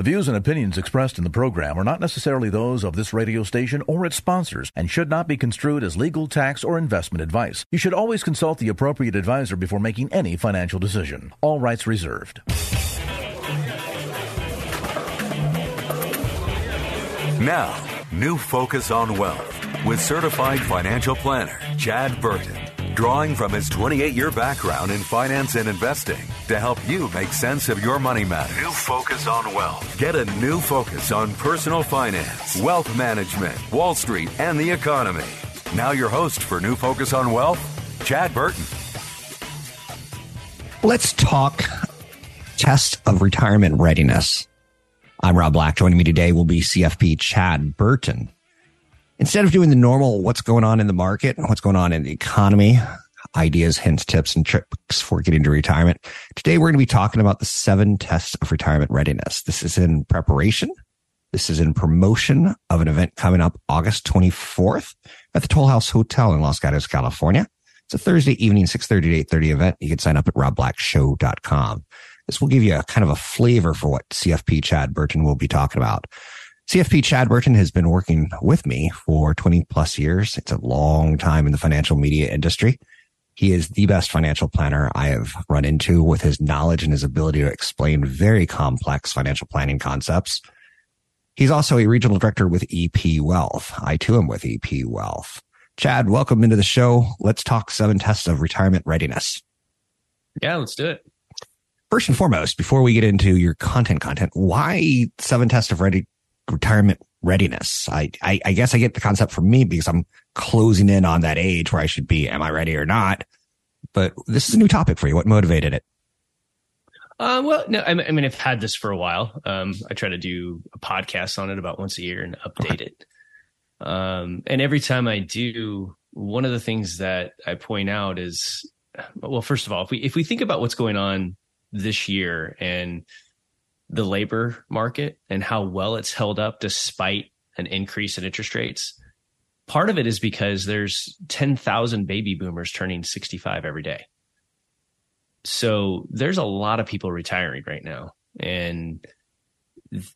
The views and opinions expressed in the program are not necessarily those of this radio station or its sponsors and should not be construed as legal, tax, or investment advice. You should always consult the appropriate advisor before making any financial decision. All rights reserved. Now, new focus on wealth with certified financial planner Chad Burton, drawing from his 28 year background in finance and investing to help you make sense of your money matters. New focus on wealth. Get a new focus on personal finance, wealth management, Wall Street, and the economy. Now, your host for New Focus on Wealth, Chad Burton. Let's talk test of retirement readiness. I'm Rob Black. Joining me today will be CFP Chad Burton. Instead of doing the normal what's going on in the market, and what's going on in the economy, ideas, hints, tips, and tricks for getting to retirement, today we're going to be talking about the seven tests of retirement readiness. This is in preparation. This is in promotion of an event coming up August 24th at the Toll House Hotel in Los Gatos, California. It's a Thursday evening, 6.30 to 8.30 event. You can sign up at robblackshow.com. This will give you a kind of a flavor for what CFP Chad Burton will be talking about. CFP Chad Burton has been working with me for 20 plus years. It's a long time in the financial media industry. He is the best financial planner I have run into with his knowledge and his ability to explain very complex financial planning concepts. He's also a regional director with EP Wealth. I too am with EP Wealth. Chad, welcome into the show. Let's talk seven tests of retirement readiness. Yeah, let's do it first and foremost, before we get into your content content, why seven tests of ready retirement readiness? I, I, I guess I get the concept from me because I'm closing in on that age where I should be. Am I ready or not? But this is a new topic for you. What motivated it? Uh, well, no, I mean, I've had this for a while. Um, I try to do a podcast on it about once a year and update it. Um, and every time I do, one of the things that I point out is, well, first of all, if we if we think about what's going on this year and the labor market and how well it's held up despite an increase in interest rates. Part of it is because there's 10,000 baby boomers turning 65 every day. So there's a lot of people retiring right now and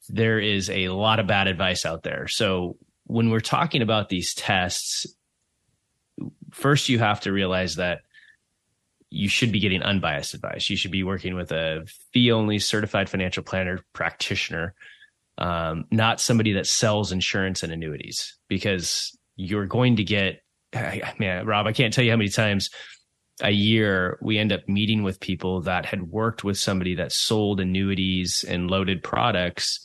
there is a lot of bad advice out there. So when we're talking about these tests, first you have to realize that you should be getting unbiased advice. You should be working with a fee only certified financial planner practitioner, um, not somebody that sells insurance and annuities, because you're going to get, man, Rob, I can't tell you how many times a year we end up meeting with people that had worked with somebody that sold annuities and loaded products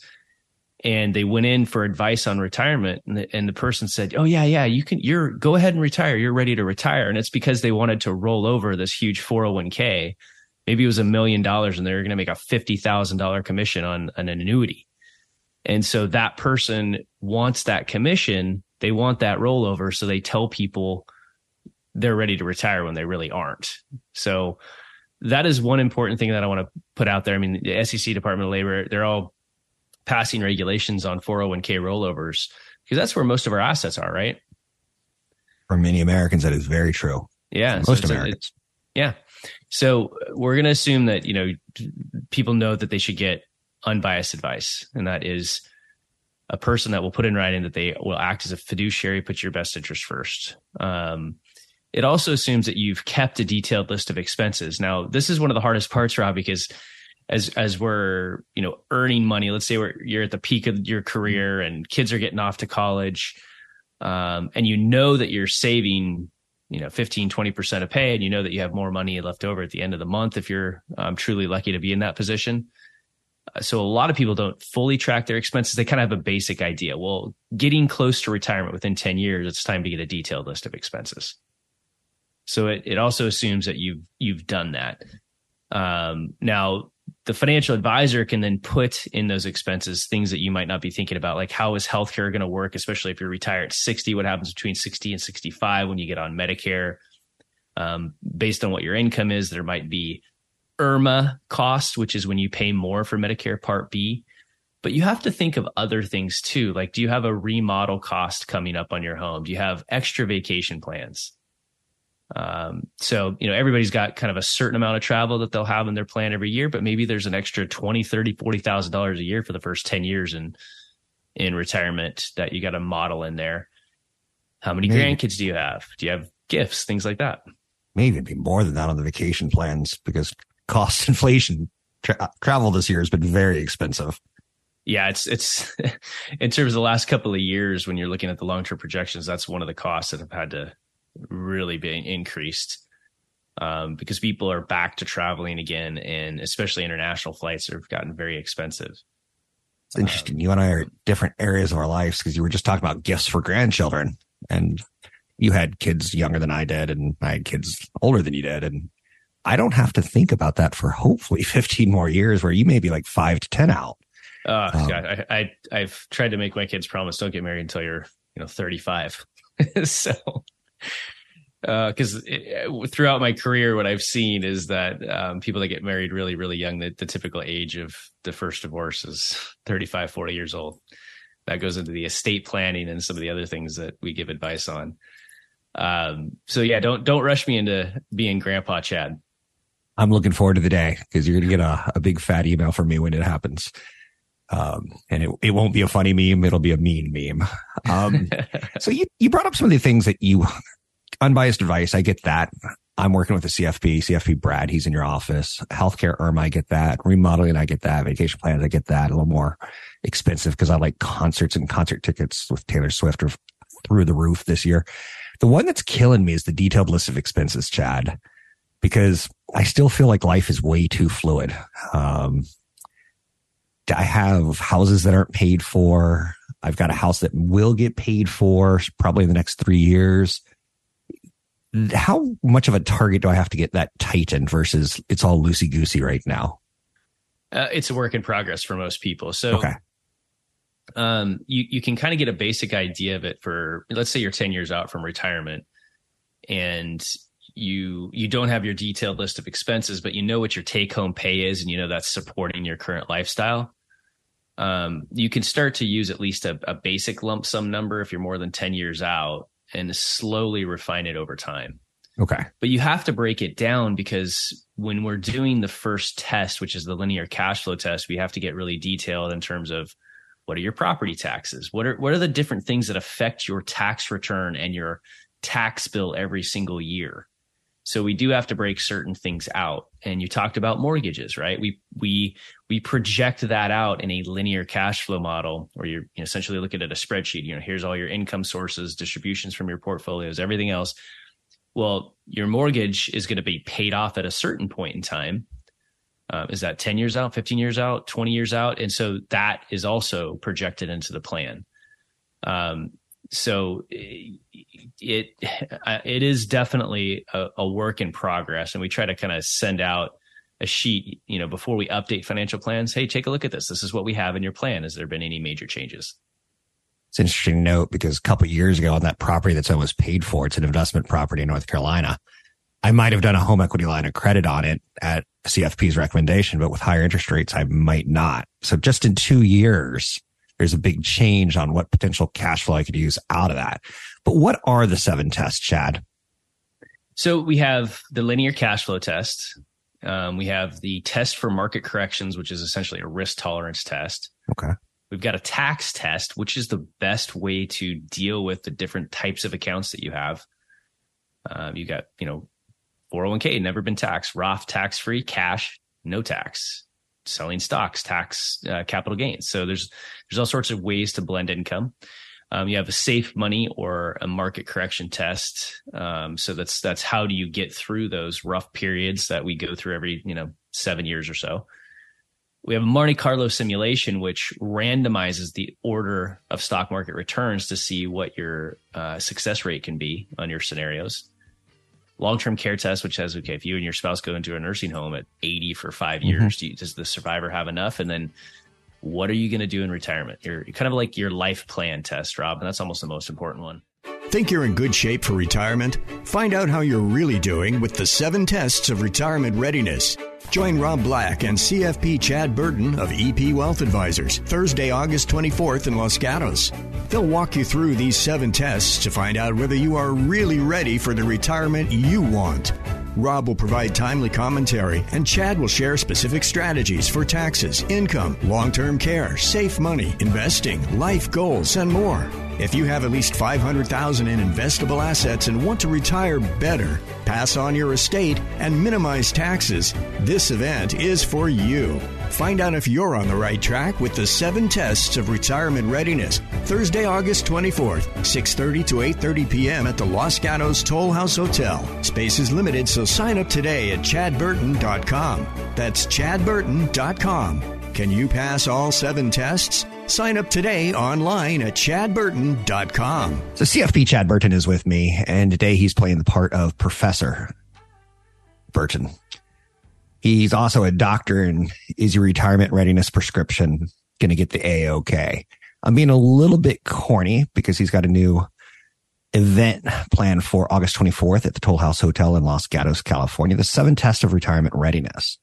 and they went in for advice on retirement and the, and the person said oh yeah yeah you can you're go ahead and retire. You're ready to retire. And it's because they wanted to roll over this huge 401k maybe it was a million dollars and they were going to make a $50,000 commission on an annuity. And so that person wants that commission. They want that rollover so they tell people they're ready to retire when they really aren't. So that is one important thing that I want to put out there. I mean, the SEC Department of Labor, they're all passing regulations on 401k rollovers because that's where most of our assets are, right? For many Americans, that is very true. Yeah. most so Americans. yeah. So we're going to assume that, you know, people know that they should get unbiased advice. And that is a person that will put in writing that they will act as a fiduciary, put your best interest first. Um, it also assumes that you've kept a detailed list of expenses. Now, this is one of the hardest parts, Rob, because as as we're you know earning money. Let's say we're, you're at the peak of your career and kids are getting off to college um, and you know that you're saving you know 15 20% of pay and you know that you have more money left over at the end of the month if you're um, truly lucky to be in that position. Uh, so a lot of people don't fully track their expenses. They kind of have a basic idea. Well getting close to retirement within 10 years it's time to get a detailed list of expenses. So it, it also assumes that you've you've done that. Um, now the financial advisor can then put in those expenses things that you might not be thinking about, like how is healthcare going to work, especially if you're retired at 60, what happens between 60 and 65 when you get on Medicare. Um, based on what your income is, there might be IRMAA cost, which is when you pay more for Medicare Part B. But you have to think of other things too. Like, do you have a remodel cost coming up on your home? Do you have extra vacation plans? Um, so, you know, everybody's got kind of a certain amount of travel that they'll have in their plan every year, but maybe there's an extra 20, 30, $40,000 a year for the first 10 years in, in retirement that you got to model in there. How many maybe. grandkids do you have? Do you have gifts, things like that? Maybe be more than that on the vacation plans because cost inflation tra- travel this year has been very expensive. Yeah, it's it's in terms of the last couple of years when you're looking at the long term projections, that's one of the costs that have had to really be increased um, because people are back to traveling again, and especially international flights have gotten very expensive. It's interesting. Um, you and I are different areas of our lives because you were just talking about gifts for grandchildren, and you had kids younger than I did, and I had kids older than you did, and I don't have to think about that for hopefully 15 more years, where you may be like five to 10 out. Oh um, God, I, I have tried to make my kids promise don't get married until you're you know 35. so because uh, throughout my career, what I've seen is that um, people that get married really, really young, the, the typical age of the first divorce is 35, 40 years old. That goes into the estate planning and some of the other things that we give advice on. Um, so yeah, don't don't rush me into being grandpa Chad. I'm looking forward to the day because you're going to get a, a big fat email from me when it happens. Um, and it, it won't be a funny meme. It'll be a mean meme. Um, so you, you brought up some of the things that you, unbiased advice. I get that. I'm working with the CFP, CFP Brad. He's in your office. Healthcare IRMAA, I get that. Remodeling, I get that. Vacation plans, I get that. A little more expensive because I like concerts and concert tickets with Taylor Swift are through the roof this year. The one that's killing me is the detailed list of expenses, Chad, because I still feel like life is way too fluid. Um, I have houses that aren't paid for. I've got a house that will get paid for probably in the next three years. How much of a target do I have to get that tightened versus it's all loosey goosey right now? Uh, it's a work in progress for most people. So, okay. um, you, you can kind of get a basic idea of it for, let's say you're 10 years out from retirement and you you don't have your detailed list of expenses but you know what your take home pay is and you know that's supporting your current lifestyle um, you can start to use at least a, a basic lump sum number if you're more than 10 years out and slowly refine it over time. Okay. But you have to break it down because when we're doing the first test, which is the linear cash flow test, we have to get really detailed in terms of what are your property taxes? What are what are the different things that affect your tax return and your tax bill every single year? So we do have to break certain things out. And you talked about mortgages, right? We we we project that out in a linear cash flow model where you're essentially looking at a spreadsheet. You know, here's all your income sources, distributions from your portfolios, everything else. Well, your mortgage is going to be paid off at a certain point in time. Uh, is that 10 years out, 15 years out, 20 years out? And so that is also projected into the plan. Um, so it it is definitely a, a work in progress, and we try to kind of send out a sheet, you know, before we update financial plans. Hey, take a look at this. This is what we have in your plan. Has there been any major changes? It's an interesting note because a couple years ago on that property that's almost paid for, it's an investment property in North Carolina. I might have done a home equity line of credit on it at CFP's recommendation, but with higher interest rates, I might not. So just in two years, there's a big change on what potential cash flow I could use out of that. But what are the seven tests, Chad? So we have the linear cash flow test. Um, we have the test for market corrections, which is essentially a risk tolerance test. Okay. We've got a tax test, which is the best way to deal with the different types of accounts that you have. Um, you got, you know, 401k, never been taxed, Roth tax free, cash, no tax selling stocks, tax uh, capital gains. So there's there's all sorts of ways to blend income. Um, you have a safe money or a market correction test. Um, so that's that's how do you get through those rough periods that we go through every you know seven years or so. We have a Monte Carlo simulation, which randomizes the order of stock market returns to see what your uh, success rate can be on your scenarios. Long term care test, which says, okay, if you and your spouse go into a nursing home at 80 for 5 years, mm-hmm. you, does the survivor have enough? And then what are you going to do in retirement? You're kind of like your life plan test, Rob, and that's almost the most important one. Think you're in good shape for retirement? Find out how you're really doing with the seven tests of retirement readiness. Join Rob Black and CFP Chad Burton of EP Wealth Advisors Thursday, August 24th in Los Gatos. They'll walk you through these seven tests to find out whether you are really ready for the retirement you want. Rob will provide timely commentary, and Chad will share specific strategies for taxes, income, long term care, safe money, investing, life goals, and more. If you have at least 500,000 in investable assets and want to retire better, pass on your estate and minimize taxes, this event is for you. Find out if you're on the right track with the 7 tests of retirement readiness. Thursday, August 24th, 6:30 to 8:30 p.m. at the Los Gatos Toll House Hotel. Space is limited, so sign up today at chadburton.com. That's chadburton.com. Can you pass all 7 tests? Sign up today online at chadburton.com. So CFP Chad Burton is with me, and today he's playing the part of Professor Burton. He's also a doctor and is your retirement readiness prescription going to get the A-OK? I'm being a little bit corny because he's got a new event planned for August 24th at the Toll House Hotel in Los Gatos, California, the seven tests of retirement readiness.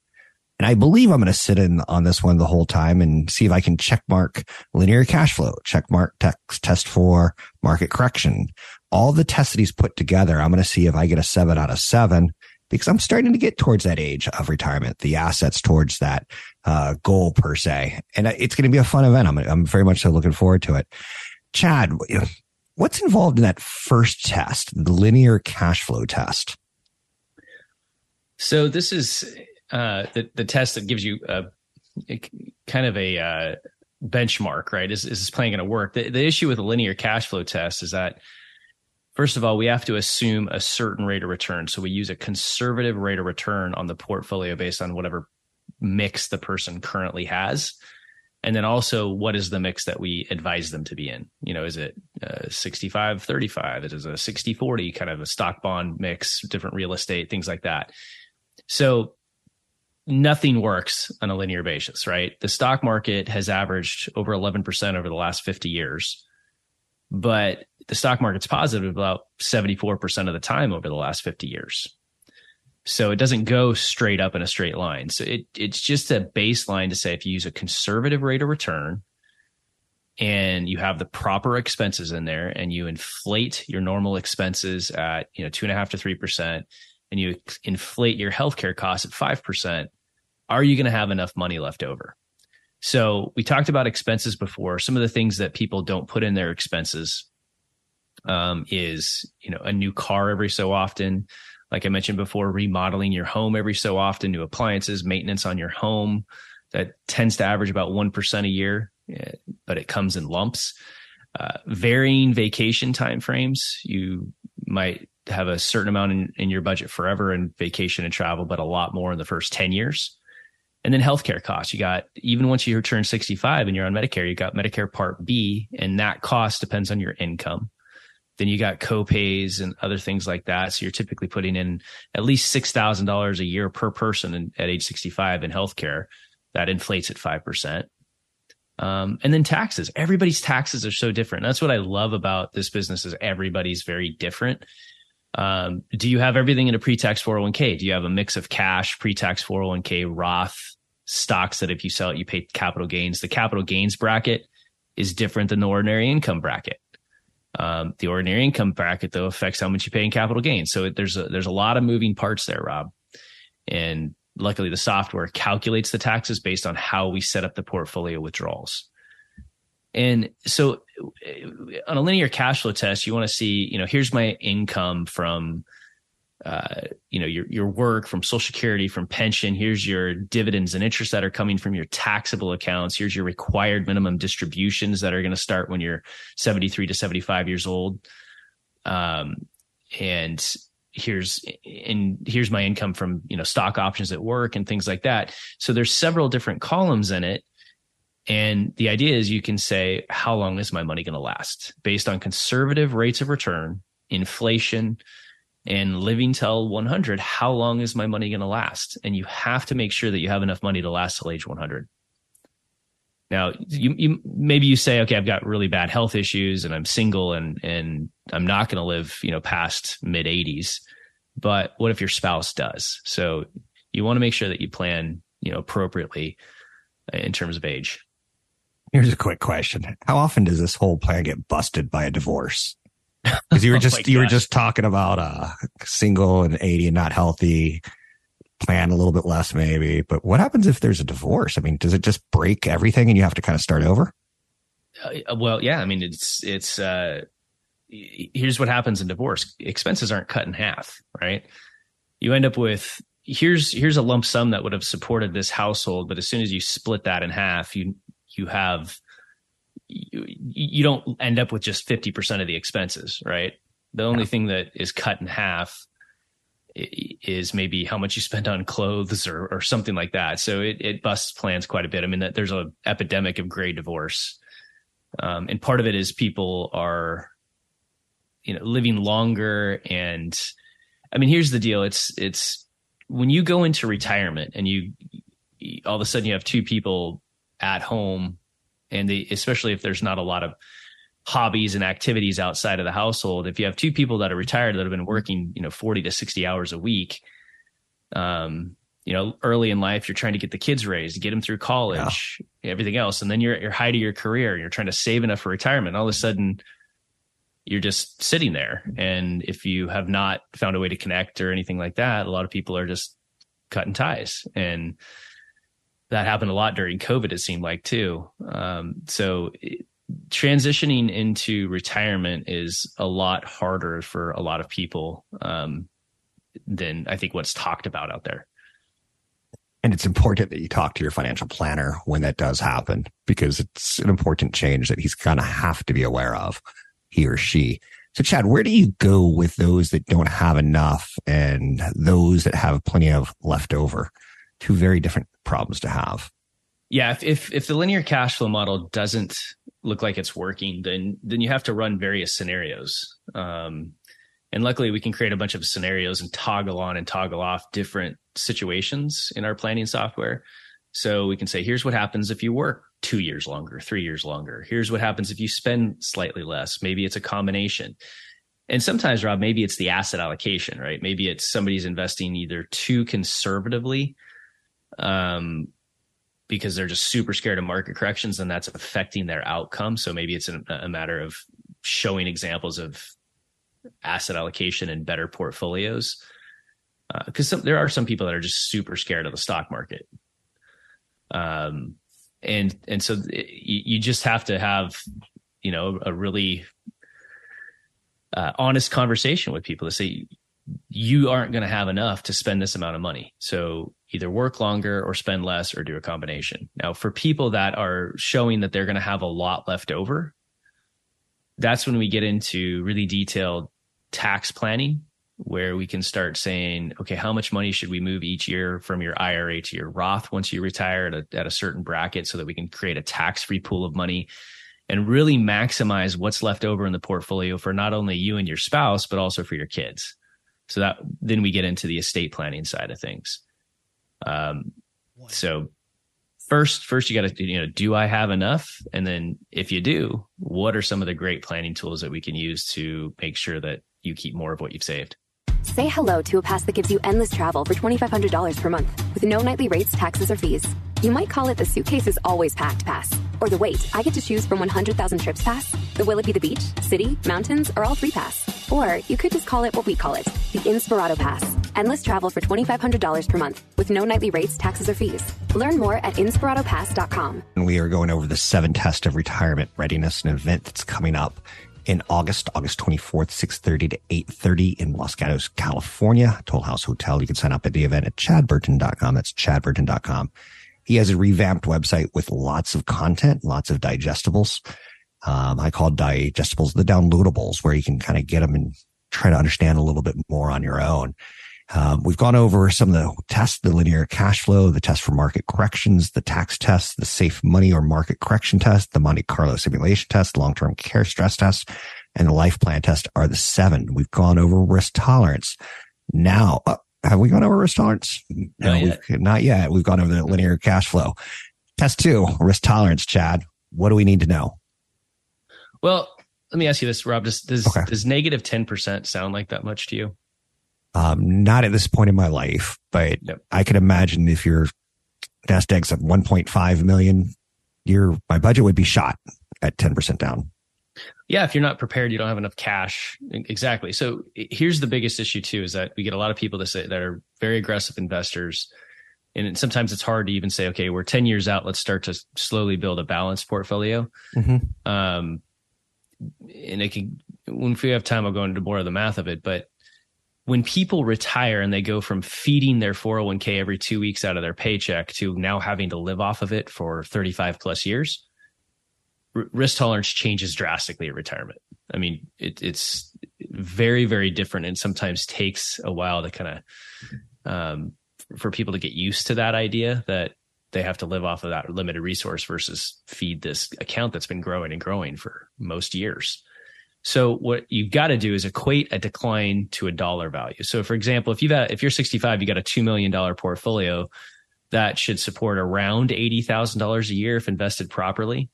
And I believe I'm going to sit in on this one the whole time and see if I can check mark linear cash flow, check mark text, test for market correction. All the tests that he's put together, I'm going to see if I get a seven out of seven because I'm starting to get towards that age of retirement, the assets towards that uh, goal per se. And it's going to be a fun event. I'm, I'm very much so looking forward to it. Chad, what's involved in that first test, the linear cash flow test? So this is uh, the the test that gives you a, a kind of a uh, benchmark, right? Is is this plan going to work? The, the issue with a linear cash flow test is that first of all, we have to assume a certain rate of return. So we use a conservative rate of return on the portfolio based on whatever mix the person currently has. And then also, what is the mix that we advise them to be in? You know, is it uh, 65 35? It is a 60 40 kind of a stock bond mix, different real estate, things like that. So nothing works on a linear basis, right? The stock market has averaged over 11% over the last 50 years, but the stock market's positive about 74% of the time over the last 50 years. So it doesn't go straight up in a straight line. So it, it's just a baseline to say if you use a conservative rate of return and you have the proper expenses in there and you inflate your normal expenses at, you know, two and a half to 3%, and you inflate your healthcare costs at 5%, are you going to have enough money left over? So we talked about expenses before. Some of the things that people don't put in their expenses um, is, you know, a new car every so often. Like I mentioned before, remodeling your home every so often, new appliances, maintenance on your home. That tends to average about 1% a year, eh, but it comes in lumps. Uh, varying vacation timeframes. You might have a certain amount in, in your budget forever in vacation and travel, but a lot more in the first 10 years. And then healthcare costs. You got, even once you turn 65 and you're on Medicare, you got Medicare Part B, and that cost depends on your income. Then you got copays and other things like that. So you're typically putting in at least $6,000 a year per person in, at age 65 in healthcare. That inflates at 5%. Um, and then taxes. Everybody's taxes are so different. That's what I love about this business is everybody's very different. Um, do you have everything in a pre-tax 401k? Do you have a mix of cash, pre-tax 401k, Roth stocks that if you sell it, you pay capital gains? The capital gains bracket is different than the ordinary income bracket. Um, the ordinary income bracket though affects how much you pay in capital gains. So there's a, there's a lot of moving parts there, Rob. And luckily the software calculates the taxes based on how we set up the portfolio withdrawals. And so on a linear cash flow test, you want to see, you know, here's my income from, uh, you know, your, your work from social security, from pension. Here's your dividends and interest that are coming from your taxable accounts. Here's your required minimum distributions that are going to start when you're 73 to 75 years old. Um, and here's and here's my income from you know stock options at work and things like that so there's several different columns in it and the idea is you can say, how long is my money going to last based on conservative rates of return, inflation, and living till 100, how long is my money going to last? And you have to make sure that you have enough money to last till age 100. Now, you, you maybe you say, okay, I've got really bad health issues and I'm single and and I'm not going to live, you know, past mid 80s. But what if your spouse does? So you want to make sure that you plan, you know, appropriately in terms of age. Here's a quick question: How often does this whole plan get busted by a divorce? Because you were oh just oh you were just talking about uh single and 80 and not healthy, plan a little bit less maybe. But what happens if there's a divorce? I mean, does it just break everything and you have to kind of start over? Uh, well, yeah. I mean, it's it's uh here's what happens in divorce: expenses aren't cut in half, right? You end up with here's here's a lump sum that would have supported this household, but as soon as you split that in half, you you have you, you don't end up with just 50% of the expenses, right? The only yeah. thing that is cut in half is maybe how much you spend on clothes or, or something like that. So it, it busts plans quite a bit. I mean, that there's a epidemic of gray divorce. Um, and part of it is people are, you know, living longer. And I mean, here's the deal. It's, it's when you go into retirement and you, all of a sudden you have two people at home and they, especially if there's not a lot of hobbies and activities outside of the household. If you have two people that are retired that have been working, you know, 40 to 60 hours a week, um, you know, early in life, you're trying to get the kids raised, get them through college, yeah. everything else. And then you're at your height of your career and you're trying to save enough for retirement. All of a sudden, you're just sitting there. And if you have not found a way to connect or anything like that, a lot of people are just cutting ties. And that happened a lot during COVID, it seemed like too. Um, so it, transitioning into retirement is a lot harder for a lot of people um, than I think what's talked about out there. And it's important that you talk to your financial planner when that does happen because it's an important change that he's going to have to be aware of, he or she. So, Chad, where do you go with those that don't have enough and those that have plenty of leftover? Two very different problems to have. Yeah, if, if if the linear cash flow model doesn't look like it's working, then then you have to run various scenarios. Um, and luckily, we can create a bunch of scenarios and toggle on and toggle off different situations in our planning software. So we can say, here's what happens if you work two years longer, three years longer. Here's what happens if you spend slightly less. Maybe it's a combination. And sometimes, Rob, maybe it's the asset allocation, right? Maybe it's somebody's investing either too conservatively um, because they're just super scared of market corrections and that's affecting their outcome. So maybe it's a, a matter of showing examples of asset allocation and better portfolios. Because uh, there are some people that are just super scared of the stock market. Um, and and so it, you, just have to have you know a really uh, honest conversation with people to say you aren't going to have enough to spend this amount of money. So either work longer or spend less or do a combination. Now, for people that are showing that they're going to have a lot left over, that's when we get into really detailed tax planning where we can start saying, okay, how much money should we move each year from your IRA to your Roth once you retire at a, at a certain bracket so that we can create a tax free pool of money and really maximize what's left over in the portfolio for not only you and your spouse, but also for your kids. So that then we get into the estate planning side of things. Um, so first, first you got to, you know, do I have enough? And then if you do, what are some of the great planning tools that we can use to make sure that you keep more of what you've saved? Say hello to a pass that gives you endless travel for $2,500 per month with no nightly rates, taxes, or fees. You might call it the suitcase is always packed pass. Or the wait, I get to choose from 100,000 trips pass. The will it be the beach, city, mountains, or all three pass. Or you could just call it what we call it, the Inspirato Pass. Endless travel for $2,500 per month with no nightly rates, taxes, or fees. Learn more at inspiratopass.com. We are going over the seven tests of retirement readiness, an event that's coming up in August, August 24th, 6.30 to 8.30 in Los Gatos, California, Toll House Hotel. You can sign up at the event at chadburton.com. That's chadburton.com. He has a revamped website with lots of content, lots of digestibles. Um, I call digestibles the downloadables where you can kind of get them and try to understand a little bit more on your own. Um, we've gone over some of the tests, the linear cash flow, the test for market corrections, the tax test, the safe money or market correction test, the Monte Carlo simulation test, long-term care stress test, and the life plan test are the seven. We've gone over risk tolerance. Now, uh, have we gone over risk tolerance? Not no, yet. We've, not yet. We've gone over the linear cash flow. Test two, risk tolerance, Chad. What do we need to know? Well, let me ask you this, Rob. Does does, Okay. does negative ten percent sound like that much to you? Um, not at this point in my life, but Yep. I could imagine if your nest egg's at 1.5 million, your my budget would be shot at 10% down. Yeah, if you're not prepared, you don't have enough cash. Exactly. So here's the biggest issue too: is that we get a lot of people that say that are very aggressive investors, and sometimes it's hard to even say, okay, we're ten years out. Let's start to slowly build a balanced portfolio. Mm-hmm. Um, and it can, when we have time, I'll go into more of the math of it. But when people retire and they go from feeding their 401k every two weeks out of their paycheck to now having to live off of it for 35 plus years, r- risk tolerance changes drastically at retirement. I mean, it, it's very, very different and sometimes takes a while to kind of, um, for people to get used to that idea that they have to live off of that limited resource versus feed this account that's been growing and growing for most years. So what you've got to do is equate a decline to a dollar value. So for example, if you've got, if you're 65, you got a $2 million portfolio that should support around $80,000 a year if invested properly.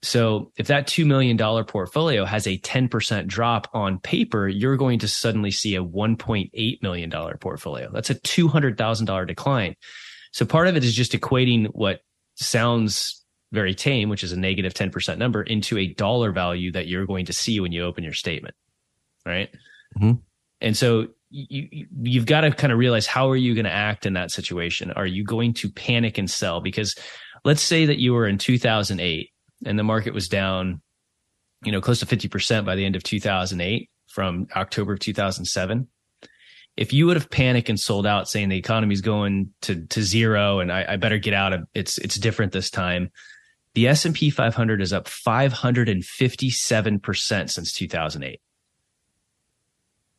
So if that $2 million portfolio has a 10% drop on paper, you're going to suddenly see a $1.8 million portfolio. That's a $200,000 decline. So part of it is just equating what sounds very tame, which is a negative 10% number into a dollar value that you're going to see when you open your statement. Right. Mhm. And so you, you- you've got to kind of realize how are you going to act in that situation? Are you going to panic and sell? Because let's say that you were in 2008 and the market was down, you know, close to 50% by the end of 2008 from October of 2007 if you would have panicked and sold out saying the economy's going to, to zero and I, I better get out of it's it's different this time the s&p 500 is up 557% since 2008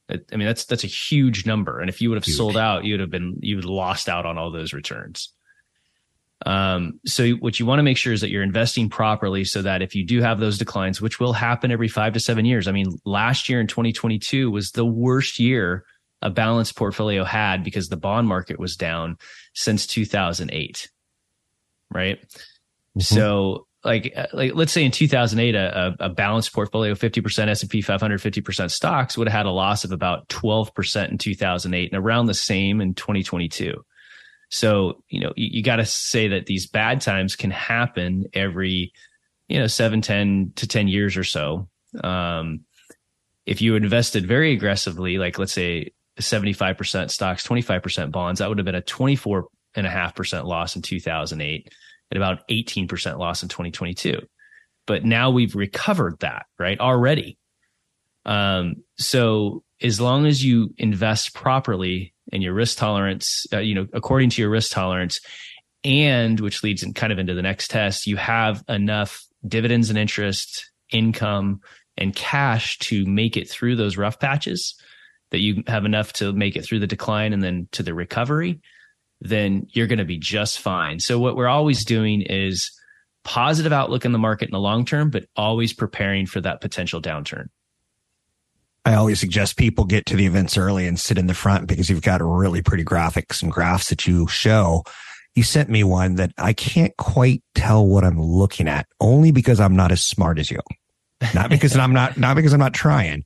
i mean that's that's a huge number and if you would have Huge. sold out you would have been you would have lost out on all those returns um, so what you want to make sure is that you're investing properly so that if you do have those declines, which will happen every five to seven years. I mean, last year in 2022 was the worst year a balanced portfolio had because the bond market was down since 2008. Right. So like, uh, like, let's say in 2008, a, a, balanced portfolio, 50% S&P 500, 50% stocks would have had a loss of about 12% in 2008 and around the same in 2022. So, you know, you, you got to say that these bad times can happen every, you know, seven, 10 to 10 years or so. Um, if you invested very aggressively, like let's say 75% stocks, 25% bonds, that would have been a 24 and a half percent loss in 2008 and about 18% loss in 2022. But now we've recovered that, right? Already. Um, so as long as you invest properly and your risk tolerance, uh, you know, according to your risk tolerance, and which leads in kind of into the next test, you have enough dividends and interest, income, and cash to make it through those rough patches, that you have enough to make it through the decline and then to the recovery, then you're going to be just fine. So what we're always doing is positive outlook in the market in the long term, but always preparing for that potential downturn. I always suggest people get to the events early and sit in the front because you've got really pretty graphics and graphs that you show. You sent me one that I can't quite tell what I'm looking at only because I'm not as smart as you. Not because I'm not, not because I'm not trying.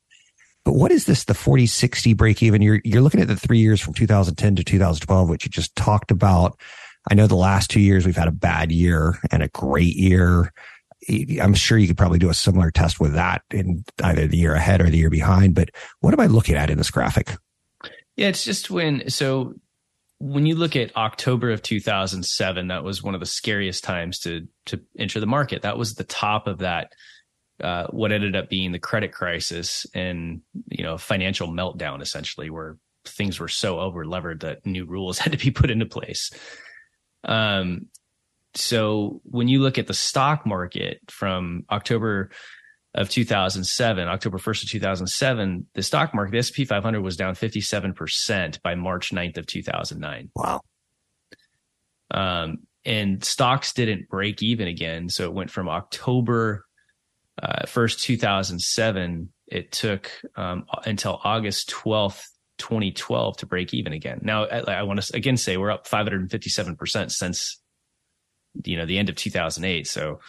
But what is this? The 40, 60 break even? You're, you're looking at the three years from 2010 to 2012, which you just talked about. I know the last two years we've had a bad year and a great year. I'm sure you could probably do a similar test with that in either the year ahead or the year behind. But what am I looking at in this graphic? Yeah, it's just when so when you look at October of 2007, that was one of the scariest times to to enter the market. That was the top of that uh, what ended up being the credit crisis and you know financial meltdown essentially where things were so over levered that new rules had to be put into place. Um, so when you look at the stock market from October of 2007, October 1st of 2007, the stock market, the S&P 500 was down 57% by March 9th of 2009. Wow. Um, and stocks didn't break even again. So it went from October uh, first 2007, it took um, until August 12th, 2012 to break even again. Now, I, I want to again say we're up 557% since, you know, the end of 2008. So,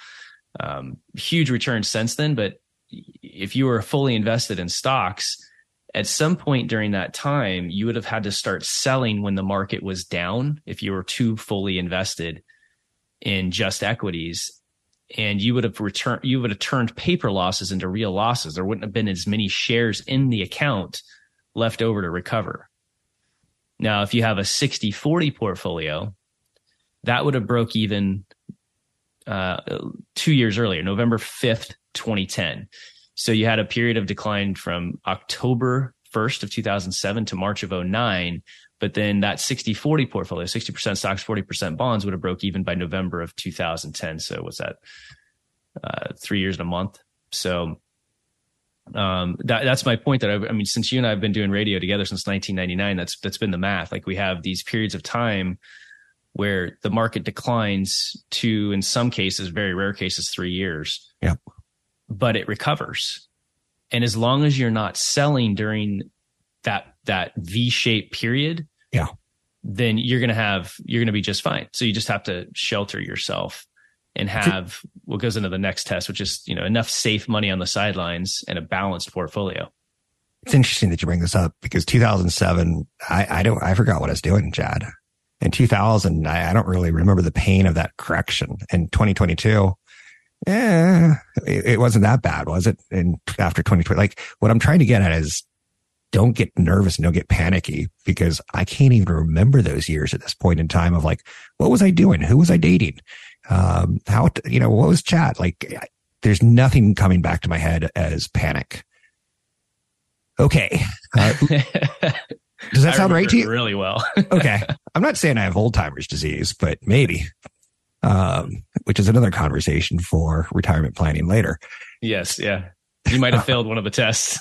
um, huge returns since then. But if you were fully invested in stocks, at some point during that time, you would have had to start selling when the market was down if you were too fully invested in just equities. And you would have returned, you would have turned paper losses into real losses. There wouldn't have been as many shares in the account left over to recover. Now, if you have a 60 40 portfolio, that would have broke even uh, two years earlier, November 5th, 2010. So you had a period of decline from October 1st of 2007 to March of 09. But then that 60 40 portfolio, 60% stocks, 40% bonds would have broke even by November of 2010. So what's that? Uh, three years and a month. So um, that, that's my point that I, I mean, since you and I have been doing radio together since 1999, that's, that's been the math. Like we have these periods of time where the market declines to, in some cases, very rare cases, three years. Yep but it recovers. And as long as you're not selling during that that V-shaped period, yeah, then you're gonna have you're gonna be just fine. So you just have to shelter yourself and have what goes into the next test, which is you know enough safe money on the sidelines and a balanced portfolio. It's interesting that you bring this up because 2007, I, I don't I forgot what I was doing, Chad. In 2000, I, I don't really remember the pain of that correction. In 2022, yeah, it, it wasn't that bad, was it? And after 2020, like what I'm trying to get at is don't get nervous and don't get panicky because I can't even remember those years at this point in time of like, what was I doing? Who was I dating? Um, how, you know, what was chat? Like, there's nothing coming back to my head as panic. Okay. Uh, does that sound right to you? Really well. okay. I'm not saying I have Alzheimer's disease, but maybe um, which is another conversation for retirement planning later. Yes, yeah. You might have failed one of the tests.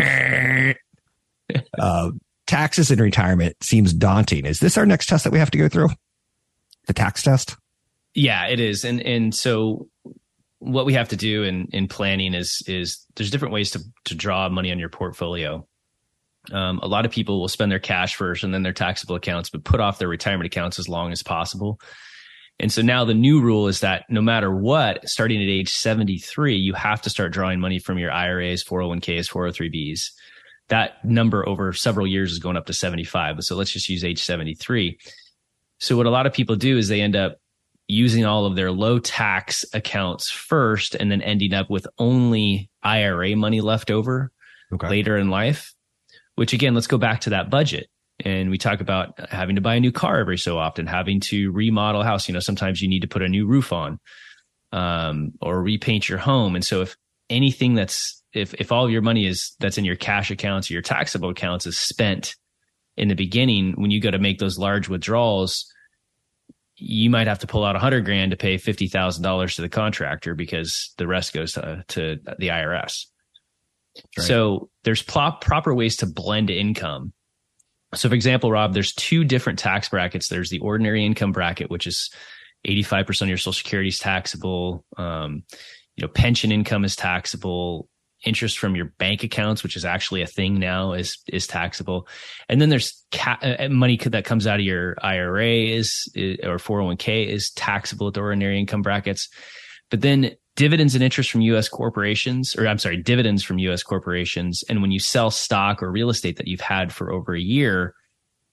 uh, taxes in retirement seems daunting. Is this our next test that we have to go through? The tax test? Yeah, it is. And and so what we have to do in in planning is is there's different ways to to draw money on your portfolio. Um, a lot of people will spend their cash first and then their taxable accounts, but put off their retirement accounts as long as possible. And so now the new rule is that no matter what, starting at age 73, you have to start drawing money from your IRAs, 401ks, 403bs. That number over several years is going up to 75. So let's just use age 73. So what a lot of people do is they end up using all of their low tax accounts first and then ending up with only IRA money left over okay. later in life which again, let's go back to that budget. And we talk about having to buy a new car every so often, having to remodel a house. You know, sometimes you need to put a new roof on, um, or repaint your home. And so if anything that's, if, if all of your money is that's in your cash accounts or your taxable accounts is spent in the beginning, when you go to make those large withdrawals, you might have to pull out a hundred grand to pay $50,000 to the contractor because the rest goes to, to the IRS. Right. So there's proper ways to blend income. So, for example, Rob, there's two different tax brackets. There's the ordinary income bracket, which is 85% of your Social Security is taxable. Um, you know, pension income is taxable. Interest from your bank accounts, which is actually a thing now, is is taxable. And then there's ca- uh, money that comes out of your IRA is, is or 401k is taxable at the ordinary income brackets. But then dividends and interest from US corporations, or I'm sorry, dividends from US corporations. And when you sell stock or real estate that you've had for over a year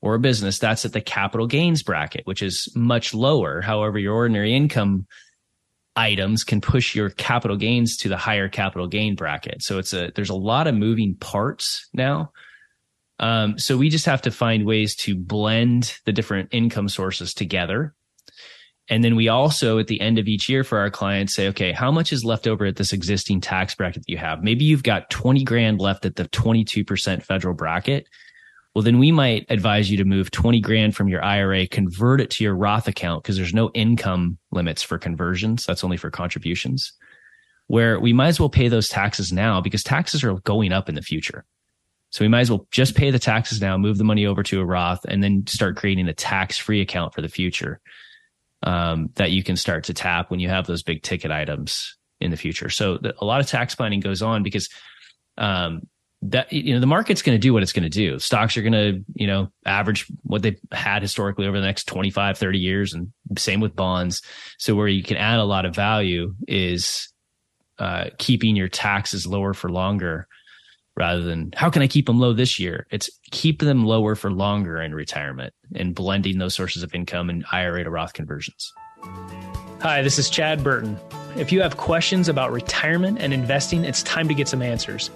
or a business, that's at the capital gains bracket, which is much lower. However, your ordinary income items can push your capital gains to the higher capital gain bracket. So it's a, there's a lot of moving parts now. Um, so we just have to find ways to blend the different income sources together and then we also at the end of each year for our clients say, okay, how much is left over at this existing tax bracket that you have? Maybe you've got 20 grand left at the 22% federal bracket. Well, then we might advise you to move 20 grand from your IRA, convert it to your Roth account because there's no income limits for conversions. That's only for contributions where we might as well pay those taxes now because taxes are going up in the future. So we might as well just pay the taxes now, move the money over to a Roth and then start creating a tax free account for the future. Um, that you can start to tap when you have those big ticket items in the future. So the, a lot of tax planning goes on because um, that you know the market's going to do what it's going to do stocks are going to you know average what they've had historically over the next 25 30 years and same with bonds so where you can add a lot of value is uh, keeping your taxes lower for longer rather than how can i keep them low this year? It's keep them lower for longer in retirement and blending those sources of income and ira to roth conversions. Hi this is chad burton. If you have questions about retirement and investing it's time to get some answers.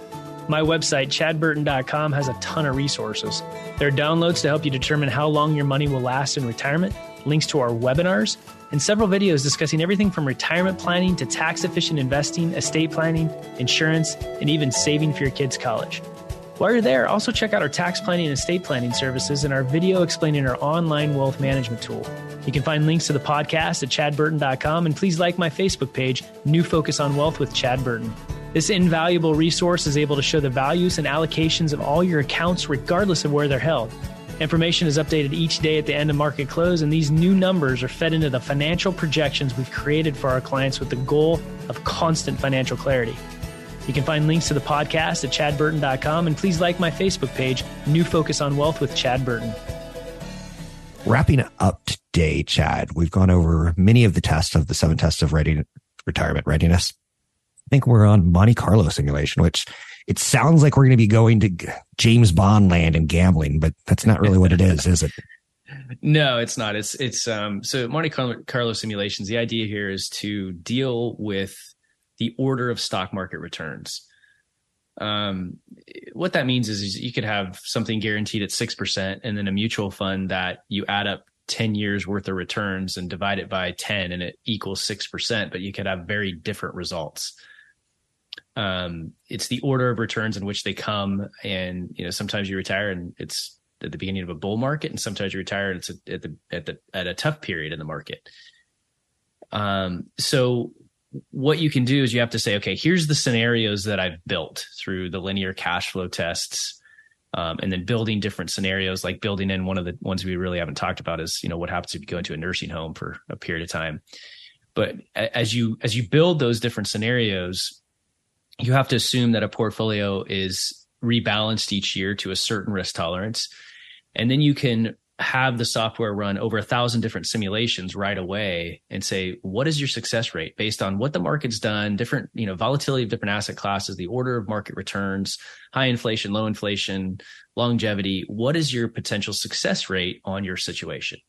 My website, chadburton.com, has a ton of resources. There are downloads to help you determine how long your money will last in retirement, links to our webinars, and several videos discussing everything from retirement planning to tax efficient investing, estate planning, insurance, and even saving for your kids' college. While you're there, also check out our tax planning and estate planning services and our video explaining our online wealth management tool. You can find links to the podcast at chadburton.com and please like my Facebook page, New Focus on Wealth with Chad Burton. This invaluable resource is able to show the values and allocations of all your accounts regardless of where they're held. Information is updated each day at the end of market close, and these new numbers are fed into the financial projections we've created for our clients with the goal of constant financial clarity. You can find links to the podcast at chadburton.com, and please like my Facebook page, New Focus on Wealth with Chad Burton. Wrapping up today, Chad, we've gone over many of the tests of the seven tests of ready, retirement readiness I think we're on Monte Carlo simulation, which it sounds like we're going to be going to James Bond land and gambling, but that's not really what it is, is it? No, it's not. It's it's um so Monte Carlo simulations. The idea here is to deal with the order of stock market returns. Um, what that means is, is you could have something guaranteed at six percent, and then a mutual fund that you add up 10 years worth of returns and divide it by 10 and it equals 6%, but you could have very different results um, it's the order of returns in which they come. And, you know, sometimes you retire and it's at the beginning of a bull market and sometimes you retire and it's at the, at the, at a tough period in the market. Um, so what you can do is you have to say, okay, here's the scenarios that I've built through the linear cash flow tests. Um, and then building different scenarios, like building in one of the ones we really haven't talked about is, you know, what happens if you go into a nursing home for a period of time. But as you as you build those different scenarios, you have to assume that a portfolio is rebalanced each year to a certain risk tolerance. And then you can have the software run over a thousand different simulations right away and say, what is your success rate based on what the market's done, different, you know, volatility of different asset classes, the order of market returns, high inflation, low inflation, longevity. What is your potential success rate on your situation?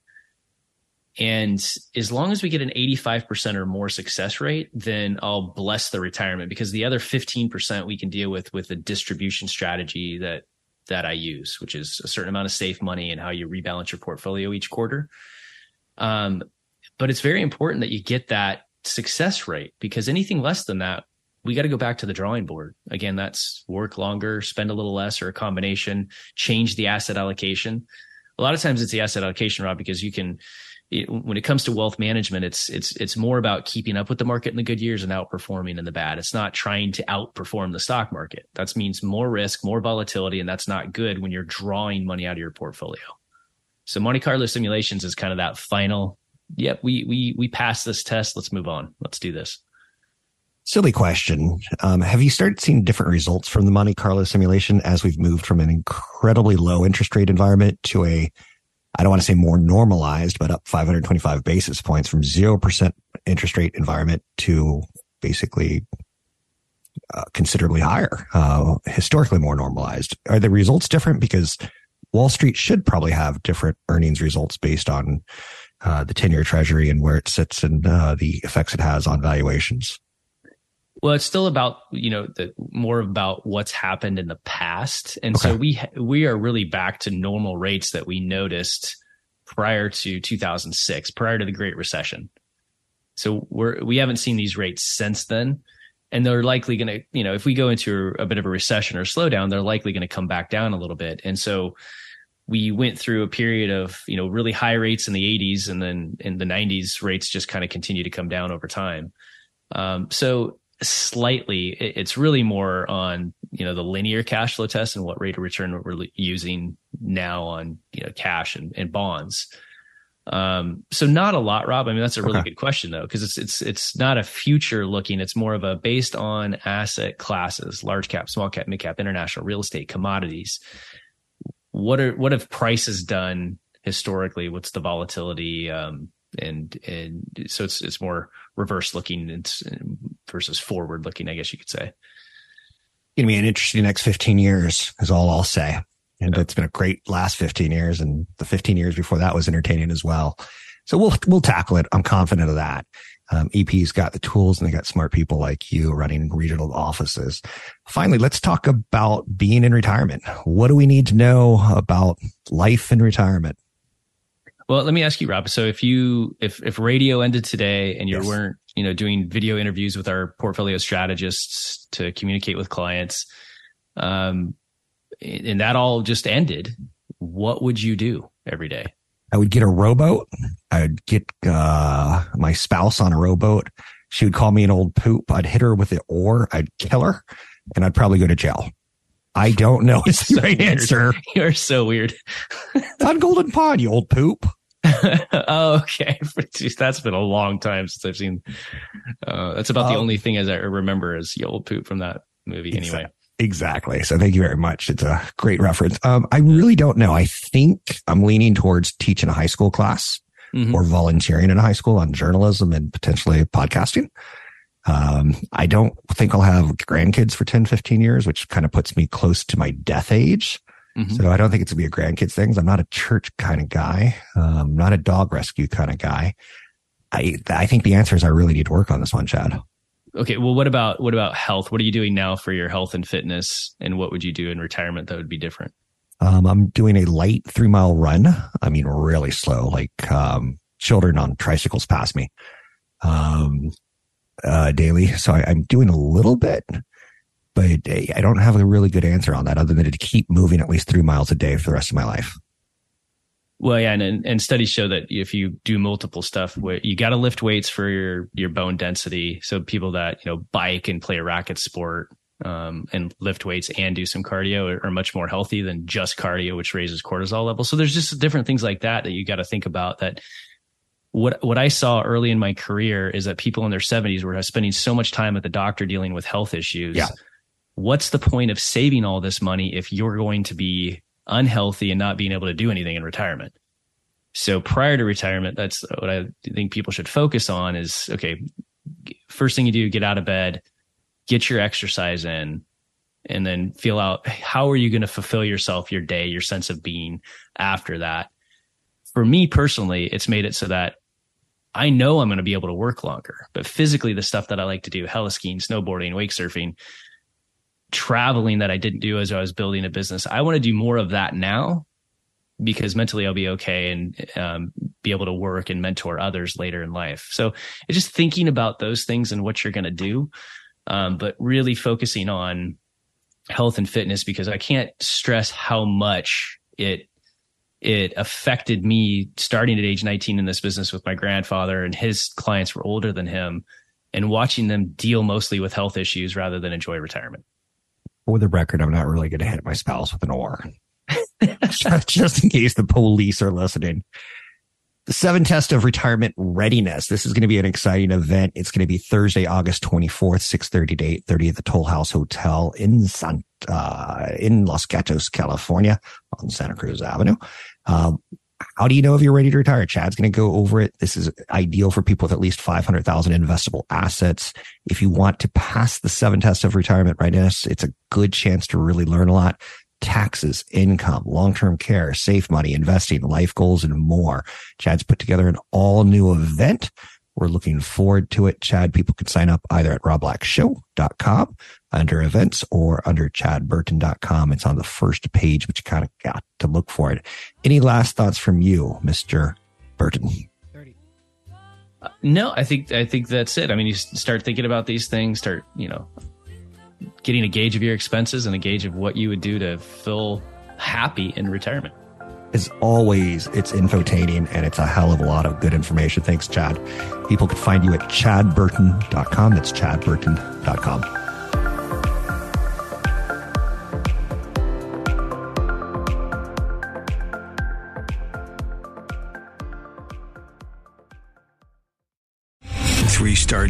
And as long as we get an 85% or more success rate, then I'll bless the retirement because the other 15% we can deal with with the distribution strategy that that I use, which is a certain amount of safe money and how you rebalance your portfolio each quarter. Um, but it's very important that you get that success rate because anything less than that, we got to go back to the drawing board. Again, that's work longer, spend a little less, or a combination, change the asset allocation. A lot of times it's the asset allocation, Rob, because you can it, when it comes to wealth management, it's it's it's more about keeping up with the market in the good years and outperforming in the bad. It's not trying to outperform the stock market. That means more risk, more volatility, and that's not good when you're drawing money out of your portfolio. So Monte Carlo simulations is kind of that final. Yep, we we we passed this test. Let's move on. Let's do this. Silly question. Um, have you started seeing different results from the Monte Carlo simulation as we've moved from an incredibly low interest rate environment to a I don't want to say more normalized, but up 525 basis points from 0% interest rate environment to basically uh, considerably higher, uh, historically more normalized. Are the results different? Because Wall Street should probably have different earnings results based on uh, the 10 year treasury and where it sits and uh, the effects it has on valuations. Well, it's still about you know the more about what's happened in the past, and okay. so we we are really back to normal rates that we noticed prior to 2006, prior to the Great Recession. So we're we haven't seen these rates since then, and they're likely going to you know if we go into a bit of a recession or slowdown, they're likely going to come back down a little bit, and so we went through a period of you know really high rates in the 80s, and then in the 90s rates just kind of continue to come down over time. Um, so slightly it's really more on you know the linear cash flow test and what rate of return we're using now on you know cash and, and bonds Um, so not a lot, Rob. I mean, that's a really Okay. good question though, because it's it's it's not a future looking. It's more of a based on asset classes, large cap, small cap, mid cap, international real estate, commodities. What are what have prices done historically? What's the volatility? Um, and and so it's it's more reverse looking it's, versus forward looking, I guess you could say. it's Going to be an interesting next 15 years is all I'll say. And it's been a great last 15 years and the 15 years before that was entertaining as well. So we'll, we'll tackle it. I'm confident of that. Um, EP's got the tools and they got smart people like you running regional offices. Finally, let's talk about being in retirement. What do we need to know about life in retirement? Well, let me ask you, Rob. So if you if if radio ended today and you Yes. weren't, you know, doing video interviews with our portfolio strategists to communicate with clients, um, and that all just ended, what would you do every day? I would get a rowboat. I'd get, uh, my spouse on a rowboat. She would call me an old poop. I'd hit her with the oar. I'd kill her and I'd probably go to jail. I don't know It's the So right weird. answer. You're so weird. on Golden Pond, you old poop. oh, okay. That's been a long time since I've seen. Uh, that's about the Um, only thing as I remember is the old poop from that movie. Anyway, Exactly. So thank you very much. It's a great reference. Um, I really don't know. I think I'm leaning towards teaching a high school class Mhm. or volunteering in a high school on journalism and potentially podcasting. Um, I don't think I'll have grandkids for 10, 15 years, which kind of puts me close to my death age. Mhm. So I don't think it's gonna be a grandkids thing. I'm not a church kind of guy. Um, not a dog rescue kind of guy. I, I think the answer is I really need to work on this one, Chad. okay. Well, what about what about health? What are you doing now for your health and fitness? And what would you do in retirement that would be different? Um, I'm doing a light three mile run. I mean, really slow, like, um, children on tricycles pass me, um, uh, daily. So I, I'm doing a little bit, but I don't have a really good answer on that other than to keep moving at least three miles a day for the rest of my life. Well, yeah, and and studies show that if you do multiple stuff, you got to lift weights for your your bone density. So people that you know bike and play a racket sport um, and lift weights and do some cardio are much more healthy than just cardio, which raises cortisol levels. So there's just different things like that that you got to think about. That what what I saw early in my career is that people in their 70s were spending so much time at the doctor dealing with health issues. Yeah. What's the point of saving all this money if you're going to be unhealthy and not being able to do anything in retirement? So prior to retirement, that's what I think people should focus on is okay, first thing you do, get out of bed, get your exercise in, and then feel out how are you going to fulfill yourself, your day, your sense of being after that. For me personally, it's made it so that I know I'm going to be able to work longer, but physically, the stuff that I like to do, heliskiing, snowboarding, wake surfing, traveling that I didn't do as I was building a business, I want to do more of that now because mentally I'll be okay and um, be able to work and mentor others later in life. So it's just thinking about those things and what you're going to do, um, but really focusing on health and fitness because I can't stress how much it it affected me starting at age 19 in this business with my grandfather and his clients were older than him and watching them deal mostly with health issues rather than enjoy retirement. For the record, I'm not really going to hit my spouse with an oar. just in case the police are listening. The seven test of retirement readiness. This is going to be an exciting event. It's going to be Thursday, August 24th, 630 to 830 at the Toll House Hotel in San, uh, in Los Gatos, California on Santa Cruz Avenue. Um, how do you know if you're ready to retire? Chad's going to go over it. This is ideal for people with at least 500,000 investable assets. If you want to pass the seven tests of retirement readiness, it's a good chance to really learn a lot. Taxes, income, long-term care, safe money, investing, life goals, and more. Chad's put together an all new event. We're looking forward to it. Chad, people can sign up either at robblackshow.com under events or under chadburton.com. It's on the first page, but you kind of got to look for it. Any last thoughts from you, Mr. Burton? No, I think I think that's it. I mean, you start thinking about these things, start you know, getting a gauge of your expenses and a gauge of what you would do to feel happy in retirement. As always, it's infotaining and it's a hell of a lot of good information. Thanks, Chad. People can find you at chadburton.com. That's chadburton.com.